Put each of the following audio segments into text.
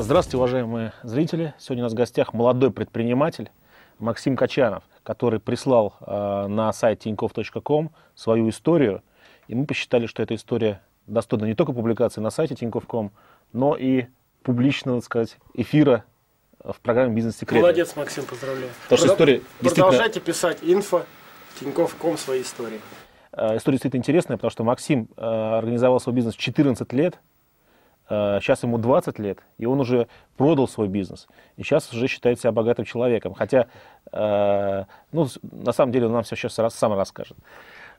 Здравствуйте, уважаемые зрители. Сегодня у нас в гостях молодой предприниматель Максим Качанов, который прислал э, на сайт tinьков.com свою историю. И мы посчитали, что эта история достойна не только публикации на сайте tinьков.com, но и публичного, так сказать, эфира в программе «Бизнес-секреты». Молодец, Максим, поздравляю. Потому что история действительно- Продолжайте писать инфо Тинькофф.ком свои истории. Э, История действительно интересная, потому что Максим э, организовал свой бизнес в 14 лет, э, сейчас ему 20 лет, и он уже продал свой бизнес. И сейчас уже считает себя богатым человеком. Хотя, э, ну, на самом деле он нам все сейчас сам расскажет.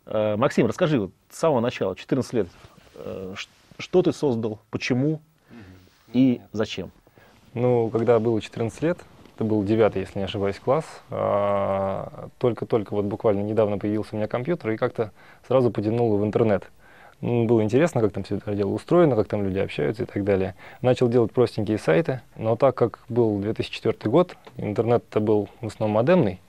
Э, Максим, расскажи вот с самого начала, 14 лет, э, что ты создал, почему и зачем? Ну, когда было 14 лет, это был 9, если не ошибаюсь, класс, а, только-только вот буквально недавно появился у меня компьютер и как-то сразу потянуло в интернет. Было интересно, как там все это дело устроено, как там люди общаются и так далее. Начал делать простенькие сайты, но так как был 2004 год, интернет-то был в основном модемный,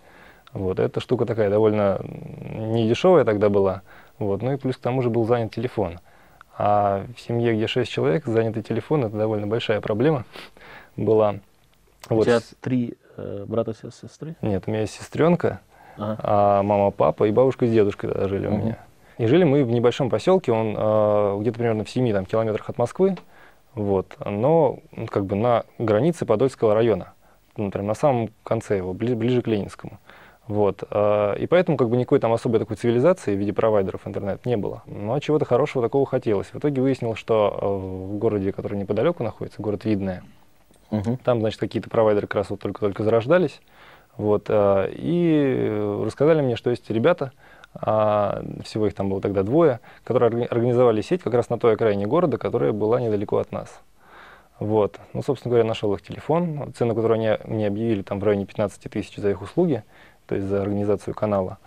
вот, эта штука такая довольно недешевая тогда была, вот, ну и плюс к тому же был занят телефон. А в семье, где 6 человек, занятый телефон, это довольно большая проблема была. У Вот. тебя три э, брата и сестры? Нет, у меня есть сестренка, Ага. а мама, папа и бабушка с дедушкой тогда жили у Мгм. меня. И жили мы в небольшом поселке, он э, где-то примерно в 7 там, километрах от Москвы, вот, но ну, как бы на границе Подольского района, ну, прям на самом конце его, бли- ближе к Ленинскому. Вот, э, и поэтому как бы никакой там особой такой цивилизации в виде провайдеров интернет не было. Но чего-то хорошего такого хотелось. В итоге выяснилось, что э, в городе, который неподалеку находится, город Видное, Мгм. там, значит, какие-то провайдеры как раз вот только-только зарождались. Вот, а, и э, рассказали мне, что есть ребята, а, всего их там было тогда двое, которые орга- организовали сеть как раз на той окраине города, которая была недалеко от нас. Вот. Ну, собственно говоря, нашел их телефон, цену, которую они мне объявили, там в районе 15 тысяч за их услуги, то есть за организацию канала.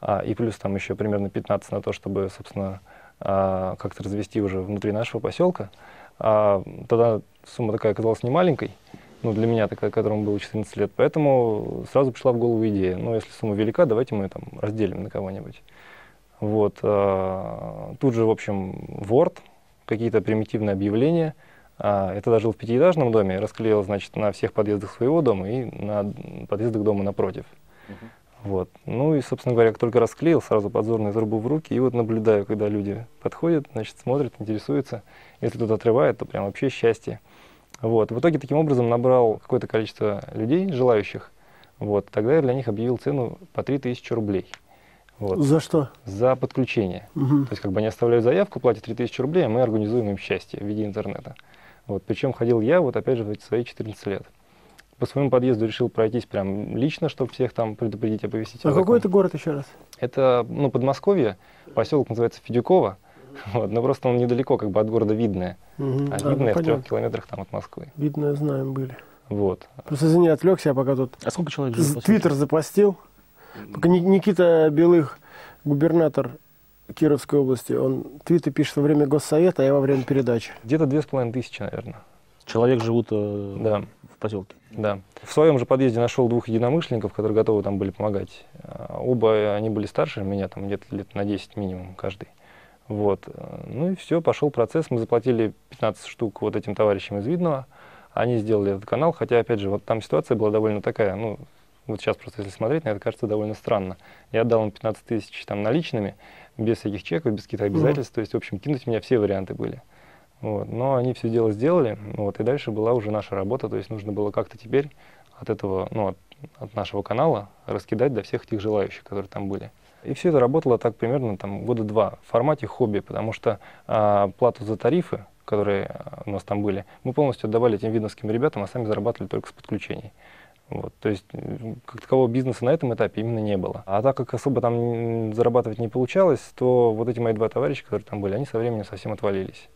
А, и плюс там еще примерно 15 на то, чтобы, собственно, а, как-то развести уже внутри нашего поселка. А, тогда сумма такая оказалась не маленькой, ну, для меня, такая, которому было 14 лет, поэтому сразу пришла в голову идея, ну, если сумма велика, давайте мы там разделим на кого-нибудь. Вот. а, тут же, в общем, Word, какие-то примитивные объявления. А, я тогда жил в пятиэтажном доме, расклеил, значит, на всех подъездах своего дома и на подъездах дома напротив. Вот. Ну и, собственно говоря, как только расклеил, сразу подзорную трубу в руки, и вот наблюдаю, когда люди подходят, значит, смотрят, интересуются. Если кто-то отрывает, то прям вообще счастье. Вот. В итоге таким образом набрал какое-то количество людей, желающих. Вот. Тогда я для них объявил цену по 3000 рублей. Вот. За что? За подключение. Мгм. То есть как бы они оставляют заявку, платят 3000 рублей, а мы организуем им счастье в виде интернета. Вот. Причем ходил я, вот опять же, в эти свои 14 лет. По своему подъезду решил пройтись прям лично, чтобы всех там предупредить, оповестить. А какой это город еще раз? Это, ну, Подмосковье, поселок называется Федюково, вот, но просто он недалеко, как бы от города Видное, Мгм. а А, ну, Видное в трех километрах там от Москвы. Видно, знаем, были. Вот. Просто извини, отвлекся, я пока тут А сколько человек? Твиттер запостил. Пока Ни- Никита Белых, губернатор Кировской области, он твиты пишет во время госсовета, а я во время передачи. Где-то две с половиной тысячи, наверное. Человек живут э, Да, в поселке. да. В своем же подъезде нашел двух единомышленников, которые готовы там были помогать. А, Оба они были старше меня, там где-то лет на 10 минимум каждый. Вот. Ну и все, пошел процесс. Мы заплатили 15 штук вот этим товарищам из Видного. Они сделали этот канал, хотя, опять же, вот там ситуация была довольно такая, ну, вот сейчас просто если смотреть на это, кажется довольно странно. Я отдал им 15 тысяч там наличными, без всяких чеков, без каких-то обязательств. То есть, в общем, кинуть у меня все варианты были. Вот. Но они все дело сделали, вот, и дальше была уже наша работа, то есть нужно было как-то теперь от этого, ну, от, от нашего канала раскидать до всех этих желающих, которые там были. И все это работало так примерно там, года два в формате хобби, потому что а, плату за тарифы, которые а, у нас там были, мы полностью отдавали этим видновским ребятам, а сами зарабатывали только с подключений. Вот, то есть как такового бизнеса на этом этапе именно не было. А так как особо там зарабатывать не получалось, то вот эти мои два товарища, которые там были, они со временем совсем отвалились.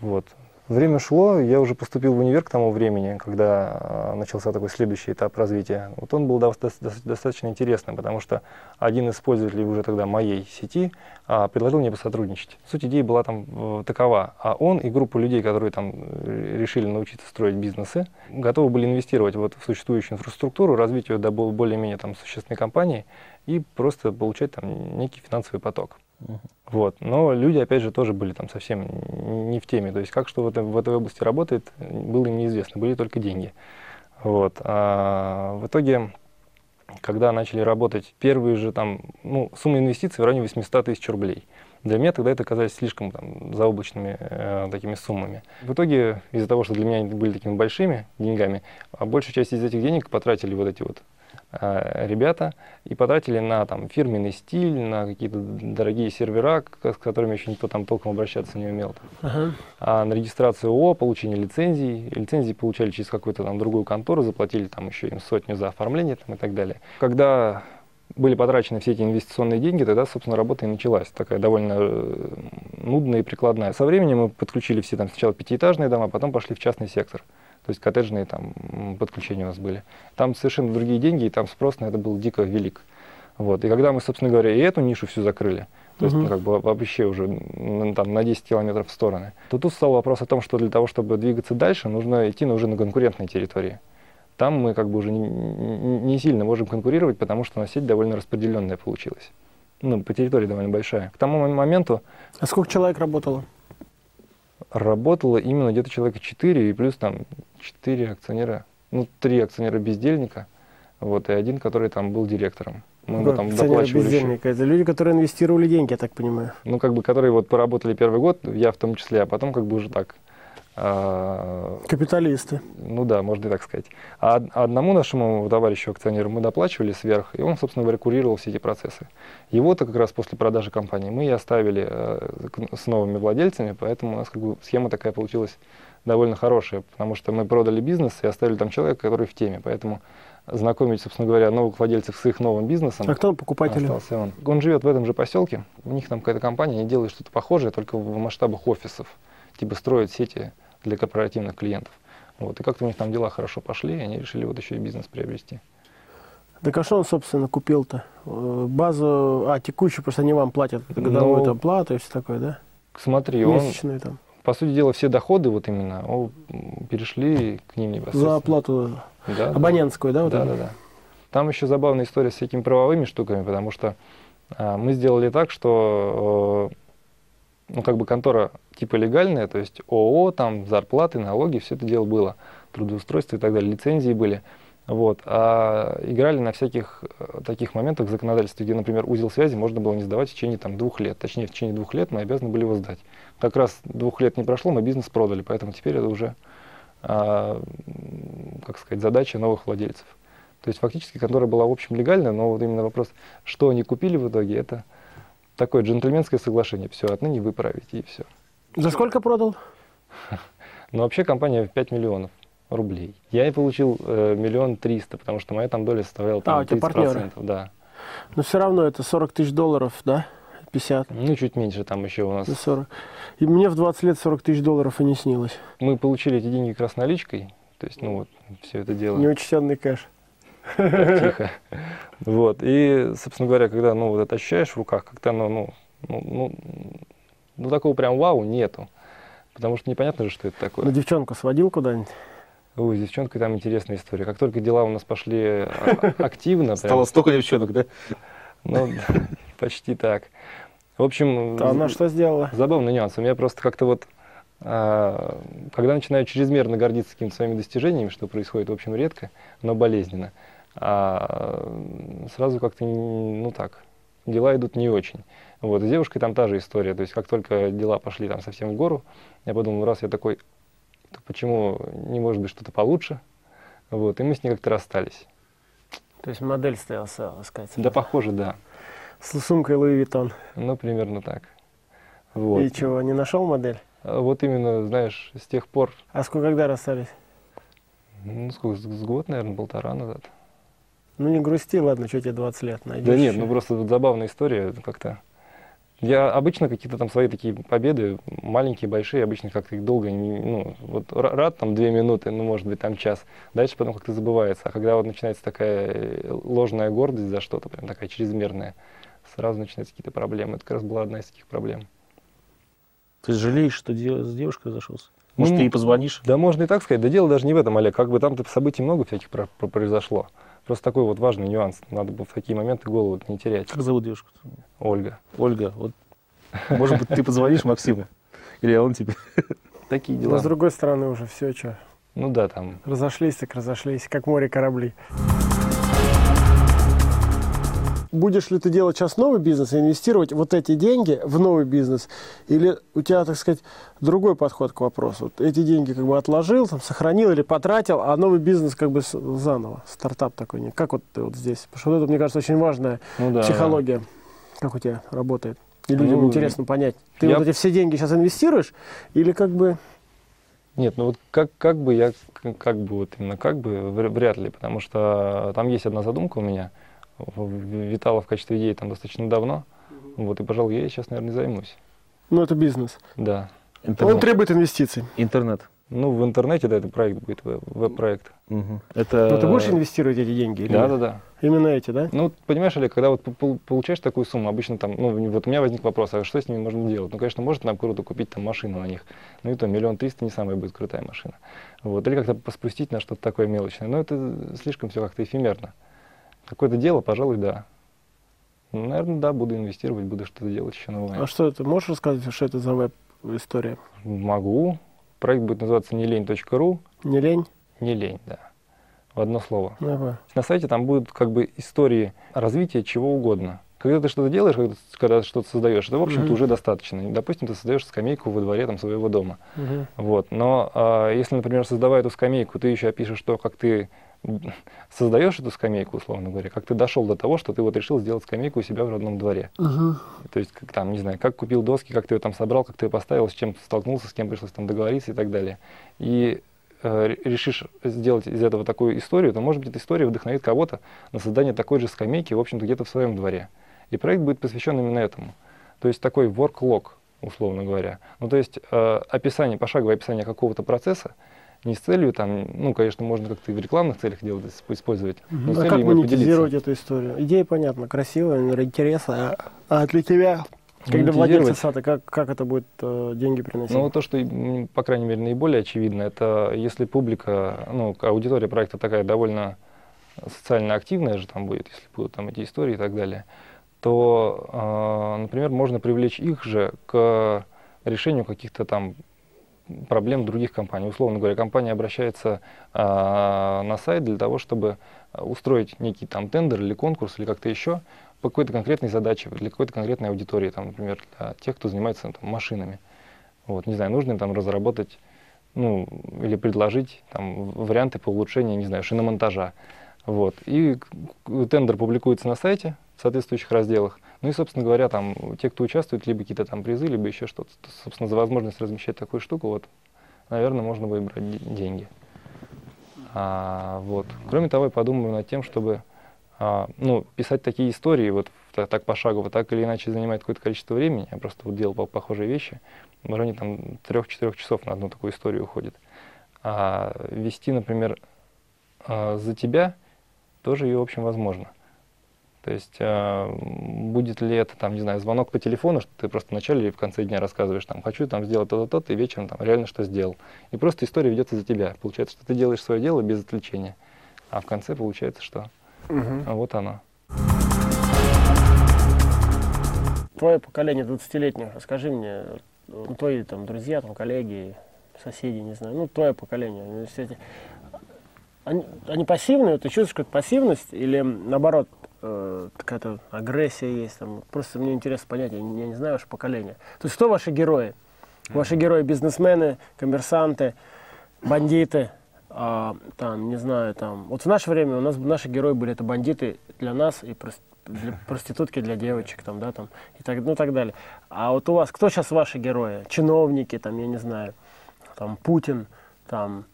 Вот. Время шло, я уже поступил в универ к тому времени, когда а, начался такой следующий этап развития. Вот он был дос- дос- дос- достаточно интересным, потому что один из пользователей уже тогда моей сети а, предложил мне посотрудничать. Суть идеи была там э, такова, а он и группа людей, которые там э, решили научиться строить бизнесы, готовы были инвестировать вот в существующую инфраструктуру, развить ее до бол- более-менее там существенной компании и просто получать там некий финансовый поток. Вот. Но люди, опять же, тоже были там совсем не в теме. То есть как что в, этом, в этой области работает, было им неизвестно. Были только деньги. Вот. А в итоге, когда начали работать, первые же там, ну, сумма инвестиций в районе 800 тысяч рублей. Для меня тогда это казалось слишком там, заоблачными э, такими суммами. В итоге, из-за того, что для меня они были такими большими деньгами, а большую часть из этих денег потратили вот эти вот ребята и потратили на там, фирменный стиль, на какие-то дорогие сервера, с которыми еще никто там толком обращаться не умел. Ага. А на регистрацию ООО, получение лицензий, лицензии получали через какую-то там другую контору, заплатили там еще им сотню за оформление там, и так далее. Когда были потрачены все эти инвестиционные деньги, тогда, собственно, работа и началась. Такая довольно э, нудная и прикладная. Со временем мы подключили все там сначала пятиэтажные дома, потом пошли в частный сектор то есть коттеджные там подключения у нас были. Там совершенно другие деньги, и там спрос на это был дико велик. Вот. И когда мы, собственно говоря, и эту нишу всю закрыли, то есть, ну, как бы вообще уже там, на 10 километров в стороны, то тут стал вопрос о том, что для того, чтобы двигаться дальше, нужно идти уже на конкурентной территории. Там мы как бы уже не, не сильно можем конкурировать, потому что у нас сеть довольно распределенная получилась. Ну, по территории довольно большая. К тому моменту... А сколько человек работало? Работало именно где-то человека 4, и плюс там 4 акционера, ну, 3 акционера-бездельника, вот, и один, который там был директором. Мы ему там доплачивали бездельника. Это люди, которые инвестировали деньги, я так понимаю. Ну, как бы, которые вот поработали первый год, я в том числе, а потом как бы уже так Капиталисты. Ну да, можно и так сказать. А одному нашему товарищу акционеру мы доплачивали сверх, и он, собственно говоря, курировал все эти процессы. Его-то как раз после продажи компании мы и оставили э, с новыми владельцами, поэтому у нас как бы схема такая получилась довольно хорошая, потому что мы продали бизнес и оставили там человека, который в теме, поэтому знакомить, собственно говоря, новых владельцев с их новым бизнесом. А кто покупатель? Остался он. Он живет в этом же поселке, у них там какая-то компания, они делают что-то похожее, только в масштабах офисов, типа строят сети для корпоративных клиентов. Вот. И как-то у них там дела хорошо пошли, и они решили вот еще и бизнес приобрести. Так а что он, собственно, купил-то? Э, базу, а, текущую, просто они вам платят годовую ну, там, плату и все такое, да? Смотри, Месячные он, там. по сути дела, все доходы вот именно о, перешли к ним непосредственно. За оплату да, абонентскую, да? Вот да, да, да. Там еще забавная история с всякими правовыми штуками, потому что а, мы сделали так, что ну, как бы контора типа легальная, то есть ООО, там зарплаты, налоги, все это дело было, трудоустройство и так далее, лицензии были. Вот. А играли на всяких э, таких моментах в законодательстве, где, например, узел связи можно было не сдавать в течение там, двух лет. Точнее, в течение двух лет мы обязаны были его сдать. Как раз двух лет не прошло, мы бизнес продали, поэтому теперь это уже, а, как сказать, задача новых владельцев. То есть фактически контора была в общем легальная, но вот именно вопрос, что они купили в итоге, это такое джентльменское соглашение. Все, отныне вы правите, и все. За сколько продал? Ну, вообще компания в 5 миллионов рублей. Я и получил э, миллион триста, потому что моя там доля составляла там, а, 30%. Партнеры. Да. Но все равно это 40 тысяч долларов, да? 50? Ну, чуть меньше там еще у нас. 40. И мне в 20 лет 40 тысяч долларов и не снилось. Мы получили эти деньги как раз наличкой. То есть, ну вот, все это дело. Неучтенный кэш. Тихо. Вот. И, собственно говоря, когда ну, вот это ощущаешь в руках, как-то оно, ну, ну, ну, ну, такого прям вау нету. Потому что непонятно же, что это такое. Ну, девчонку сводил куда-нибудь? Ой, с девчонкой там интересная история. Как только дела у нас пошли а, активно... Стало столько девчонок, да? Ну, почти так. В общем... А она что сделала? Забавный нюанс. У меня просто как-то вот... А, когда начинаю чрезмерно гордиться какими-то своими достижениями, что происходит, в общем, редко, но болезненно, а сразу как-то, ну так, дела идут не очень. Вот, с девушкой там та же история, то есть как только дела пошли там совсем в гору, я подумал, раз я такой, то почему не может быть что-то получше? Вот, и мы с ней как-то расстались. То есть модель стояла, сказать. Да, похоже, да. С сумкой Луи Виттон. Ну, примерно так. Вот. И чего, не нашел модель? А вот именно, знаешь, с тех пор... А сколько, когда расстались? Ну, сколько, с год, наверное, полтора назад. Ну не грусти, ладно, что тебе 20 лет найдешь. Да нет, ну просто забавная история как-то. Я обычно какие-то там свои такие победы, маленькие, большие, обычно как-то их долго, не, ну, вот рад там две минуты, ну, может быть, там час. Дальше потом как-то забывается. А когда вот начинается такая э, ложная гордость за что-то, прям такая чрезмерная, сразу начинаются какие-то проблемы. Это как раз была одна из таких проблем. Ты жалеешь, что с девушкой зашелся? Может, ну, ты ей позвонишь? Да можно и так сказать. Да дело даже не в этом, Олег. Как бы там-то событий много всяких произошло. Просто такой вот важный нюанс. Надо бы в такие моменты голову не терять. Как зовут девушку? Ольга. Ольга, вот Может быть, ты позвонишь Максиму? Или он тебе? Такие Но дела. с другой стороны уже все, что. Ну да, там. Разошлись, так разошлись, как море кораблей. Будешь ли ты делать сейчас новый бизнес и инвестировать вот эти деньги в новый бизнес? Или у тебя, так сказать, другой подход к вопросу? Вот эти деньги как бы отложил, там, сохранил или потратил, а новый бизнес как бы заново, стартап такой. не- Как вот ты вот здесь? Потому что вот это, мне кажется, очень важная Ну да. психология. Как у тебя работает? И людям Ну, интересно понять. Ты я- вот эти все деньги сейчас инвестируешь или как бы... Нет, ну вот как, как бы я, как бы вот именно как бы, вр- вряд ли, потому что там есть одна задумка у меня, витала в качестве идеи там достаточно давно, вот, и, пожалуй, я ей сейчас, наверное, займусь, Ну, это бизнес. да. Он Интернет. требует инвестиций. Интернет. Ну, в интернете, да, это проект будет, веб- веб-проект. Мгм. Это... Но ты будешь инвестировать эти деньги? или Да, нет? да, да. Именно эти, да? Ну, понимаешь, Олег, когда вот пол- получаешь такую сумму, обычно там, ну, вот у меня возник вопрос, а что с ними можно делать? Ну, конечно, можно там круто купить там машину на них, ну, и то миллион триста не самая будет крутая машина. Вот, или как-то поспустить на что-то такое мелочное, но это слишком все как-то эфемерно. Какое-то дело, пожалуй, да. Ну, наверное, да, буду инвестировать, буду что-то делать еще новое. А что это? Можешь рассказать, что это за веб-история? Могу. Проект будет называться нелень.ру. Не лень? Не лень, да. В одно слово. Давай. На сайте там будут как бы истории развития чего угодно. Когда ты что-то делаешь, когда, когда что-то создаешь, это, в общем-то, Мгм. уже достаточно. Допустим, ты создаешь скамейку во дворе там, своего дома. Мгм. Вот. Но а, если, например, создавая эту скамейку, ты еще опишешь то, как ты создаешь эту скамейку, условно говоря, как ты дошел до того, что ты вот решил сделать скамейку у себя в родном дворе. Мгм. То есть, как, там, не знаю, как купил доски, как ты ее там собрал, как ты ее поставил, с чем столкнулся, с кем пришлось там договориться и так далее. И э, ре- решишь сделать из этого такую историю, то, может быть, эта история вдохновит кого-то на создание такой же скамейки, в общем-то, где-то в своем дворе. И проект будет посвящен именно этому. То есть такой work-log, условно говоря. Ну, то есть э, описание, пошаговое описание какого-то процесса, не с целью, там, ну, конечно, можно как-то и в рекламных целях делать, исп- использовать, но с А целью как монетизировать эту историю? Идея понятна, красивая, интересная. А для тебя, как для владельца сада, как, как это будет э, деньги приносить? Ну, то, что, по крайней мере, наиболее очевидно, это если публика, ну, аудитория проекта такая довольно социально активная же там будет, если будут там эти истории и так далее, то, э, например, можно привлечь их же к решению каких-то там проблем других компаний. Условно говоря, компания обращается э, на сайт для того, чтобы э, устроить некий там тендер или конкурс или как-то еще по какой-то конкретной задаче, для какой-то конкретной аудитории, там, например, для тех, кто занимается там, машинами. Вот, не знаю, нужно им там разработать, ну, или предложить там варианты по улучшению, не знаю, шиномонтажа. Вот. И тендер публикуется на сайте в соответствующих разделах. Ну и, собственно говоря, там те, кто участвует, либо какие-то там призы, либо еще что-то. То, Собственно, за возможность размещать такую штуку, вот, наверное, можно будет брать де- деньги. А, вот. Кроме того, я подумаю над тем, чтобы а, ну, писать такие истории, вот так, так пошагово, так или иначе занимает какое-то количество времени. Я просто вот делал по- похожие вещи. В районе там трех-четырех часов на одну такую историю уходит. А вести, например, а, за тебя тоже ее, в общем, возможно. То есть а, будет ли это, там, не знаю, звонок по телефону, что ты просто в начале или в конце дня рассказываешь, там, хочу там сделать то-то, то-то, и вечером там реально что сделал. И просто история ведется за тебя. Получается, что ты делаешь свое дело без отвлечения. А в конце получается, что а вот оно. Твое поколение 20-летнее, расскажи мне, ну, твои там друзья, там, коллеги, соседи, не знаю, ну, твое поколение в университете, они, они пассивные, ты чувствуешь какую-то пассивность или наоборот э, какая-то агрессия есть? Там, просто мне интересно понять, я не, я не знаю ваше поколение. То есть кто ваши герои? Ваши герои бизнесмены, коммерсанты, бандиты, а, там, не знаю, там. Вот в наше время у нас наши герои были это бандиты для нас и прос- для проститутки для девочек, там, да, там, и так, ну, так далее. А вот у вас, кто сейчас ваши герои? Чиновники, там, я не знаю, там, Путин, там,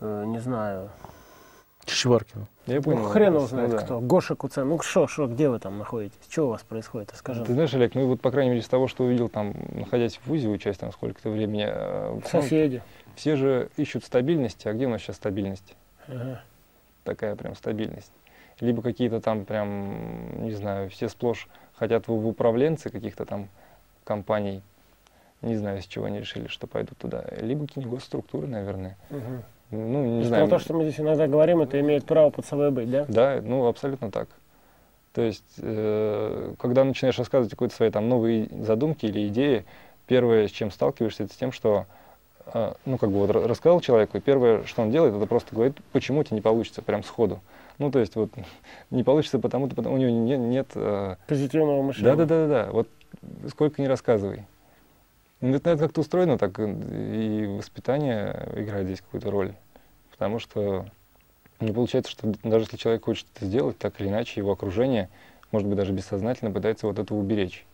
э, не знаю, Чичваркин. Я ну, понял. хрен его вопрос. Ну знает да. кто. Гоша Куцен, ну, что, что, где вы там находитесь? Что у вас происходит? Расскажи. Ты знаешь, Олег, ну вот, по крайней мере, из того, что увидел там, находясь в ВУЗе, учась там сколько-то времени, э, в Соседи. все же ищут стабильности, а где у нас сейчас стабильность? Ага. Такая прям стабильность. Либо какие-то там прям, не знаю, все сплошь хотят в, управленцы каких-то там компаний, не знаю, с чего они решили, что пойдут туда. Либо какие-нибудь госструктуры, наверное. Мгм. Ну, не То знаю. то, что мы здесь иногда говорим, это имеет право под собой быть, да? Да, ну, абсолютно так. То есть, э, когда начинаешь рассказывать какие-то свои там новые задумки или идеи, первое, с чем сталкиваешься, это с тем, что э, ну, как бы вот рассказал человеку, и первое, что он делает, это просто говорит, почему тебе не получится, прям сходу. Ну, то есть, вот, не получится, потому что у него нет... нет э... Позитивного мышления. Да-да-да, вот сколько не рассказывай. Ну, это, наверное, как-то устроено так, и воспитание играет здесь какую-то роль. Потому что не получается, что даже если человек хочет это сделать, так или иначе, его окружение, может быть, даже бессознательно пытается вот это уберечь.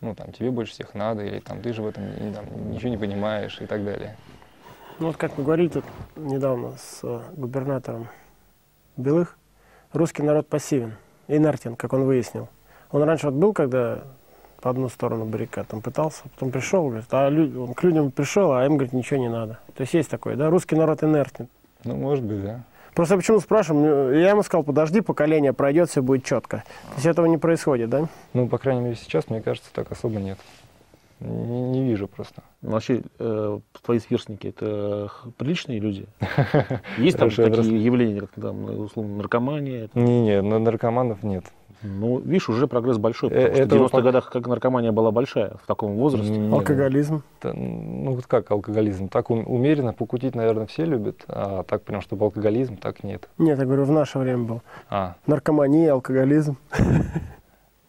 Ну, там, тебе больше всех надо, или там, ты же в этом там, ничего не понимаешь и так далее. Ну, вот как мы говорили тут недавно с э, губернатором Белых, русский народ пассивен, инертен, как он выяснил. Он раньше вот был, когда по одну сторону баррикад. Он пытался, потом пришел, говорит, а люди, он к людям пришел, а им, говорит, ничего не надо. То есть есть такое, да, русский народ инертен. Ну, может быть, да. Просто почему спрашиваем? Я ему сказал, подожди, поколение пройдет, все будет четко. То есть этого не происходит, да? Ну, по крайней мере, сейчас, мне кажется, так особо нет. Не, не вижу просто. Ну, вообще, э, твои сверстники это приличные люди? Есть там такие явления, как там, условно, наркомания? Не-не, наркоманов нет. Ну, видишь, уже прогресс большой. Потому это что в 90-х годах как наркомания была большая в таком возрасте. Не, алкоголизм? Это, ну, вот как алкоголизм? Так умеренно покутить, наверное, все любят, а так прям, чтобы алкоголизм, так нет. Нет, я говорю, в наше время был. А. Наркомания, алкоголизм.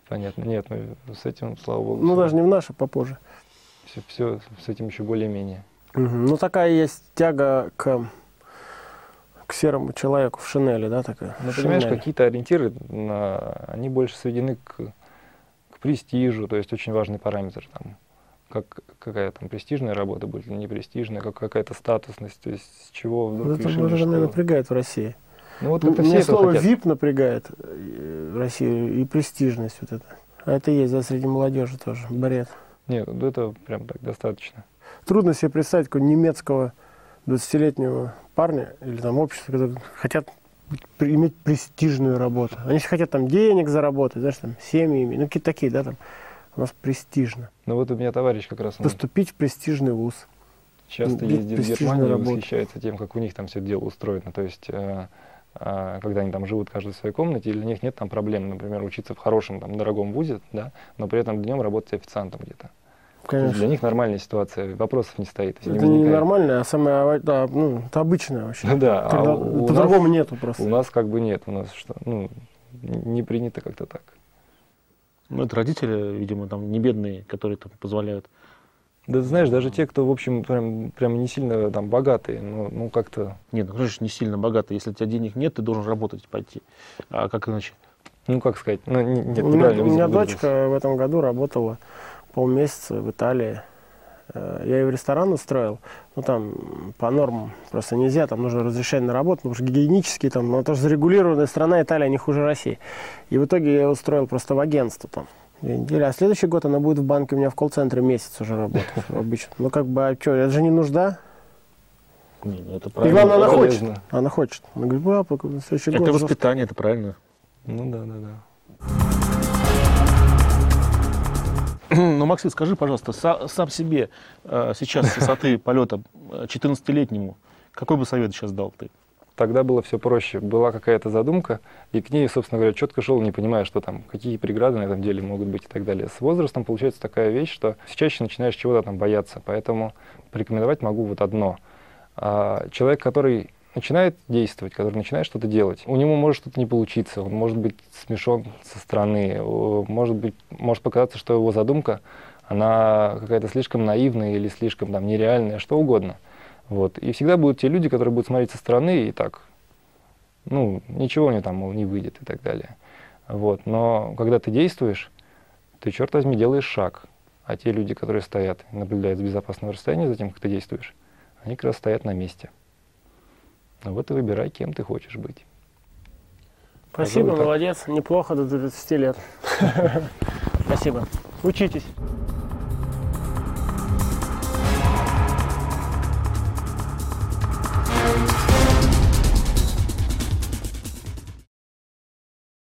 Понятно. Нет, ну, с этим, слава богу. Ну, даже не в наше, попозже. Все, все с этим еще более-менее. Угу. Ну, такая есть тяга к к серому человеку в шинели, да, такая? Ну, понимаешь, какие-то ориентиры, на, они больше сведены к, к престижу, то есть очень важный параметр, там, как, какая там престижная работа будет или не престижная, как какая-то статусность, то есть с чего вдруг вот Это решили, уже, что... напрягает в России. Ну, вот Мне все слово хотят. VIP напрягает э, в России и престижность вот это. А это есть, да, среди молодежи тоже, бред. Нет, это прям так достаточно. Трудно себе представить какого немецкого 20-летнего парня или там общества, которые хотят иметь престижную работу. Они хотят там денег заработать, знаешь, там семьями, ну какие-то такие, да, там. У нас престижно. Ну вот у меня товарищ как раз... Поступить в престижный вуз. Часто ездит в Германию и восхищается тем, как у них там все дело устроено. То есть э, э, когда они там живут каждый в своей комнате, для них нет там проблем, например, учиться в хорошем, там, дорогом вузе, да, но при этом днем работать официантом где-то. Конечно. Для них нормальная ситуация, вопросов не стоит. Это не, не нормальная, а самая, да, ну, это обычная вообще. Ну да, а по-другому нету просто. У нас как бы нет, у нас что, ну, не принято как-то так. Ну, это родители, видимо, там не бедные, которые там позволяют. Да ты знаешь, даже те, кто, в общем, прям, прям не сильно там богатые, ну, ну как-то... Нет, ну, конечно, не сильно богатые. Если у тебя денег нет, ты должен работать пойти. А как иначе? Ну, как сказать? Ну, нет, у меня, у меня дочка в этом году работала полмесяца в Италии. Э, я ее в ресторан устроил, ну там по нормам просто нельзя, там нужно разрешение на работу, потому что гигиенически там, ну это же зарегулированная страна, Италия не хуже России. И в итоге я ее устроил просто в агентство там две недели, а следующий год она будет в банке у меня в колл-центре месяц уже работать обычно. Ну как бы, а что, это же не нужда. Не, ну это правильно. И главное, она хочет. Она хочет. Она говорит, папа, следующий это год. Это воспитание, это правильно. Ну да, да, да. Ну, Максим, скажи, пожалуйста, сам себе э, сейчас с высоты полета 14-летнему, какой бы совет сейчас дал ты? Тогда было все проще. Была какая-то задумка, и к ней, собственно говоря, четко шел, не понимая, что там, какие преграды на этом деле могут быть и так далее. С возрастом получается такая вещь, что все чаще начинаешь чего-то там бояться. Поэтому порекомендовать могу вот одно. А, человек, который начинает действовать, который начинает что-то делать, у него может что-то не получиться, он может быть смешон со стороны, может быть, может показаться, что его задумка, она какая-то слишком наивная или слишком там нереальная, что угодно. Вот. И всегда будут те люди, которые будут смотреть со стороны и так, ну, ничего у него там, мол, не выйдет и так далее. Вот. Но когда ты действуешь, ты, черт возьми, делаешь шаг. А те люди, которые стоят и наблюдают с безопасного расстояния за тем, как ты действуешь, они как раз стоят на месте. Ну вот и выбирай, кем ты хочешь быть. Спасибо, молодец. Неплохо до 30 лет. Спасибо. Учитесь.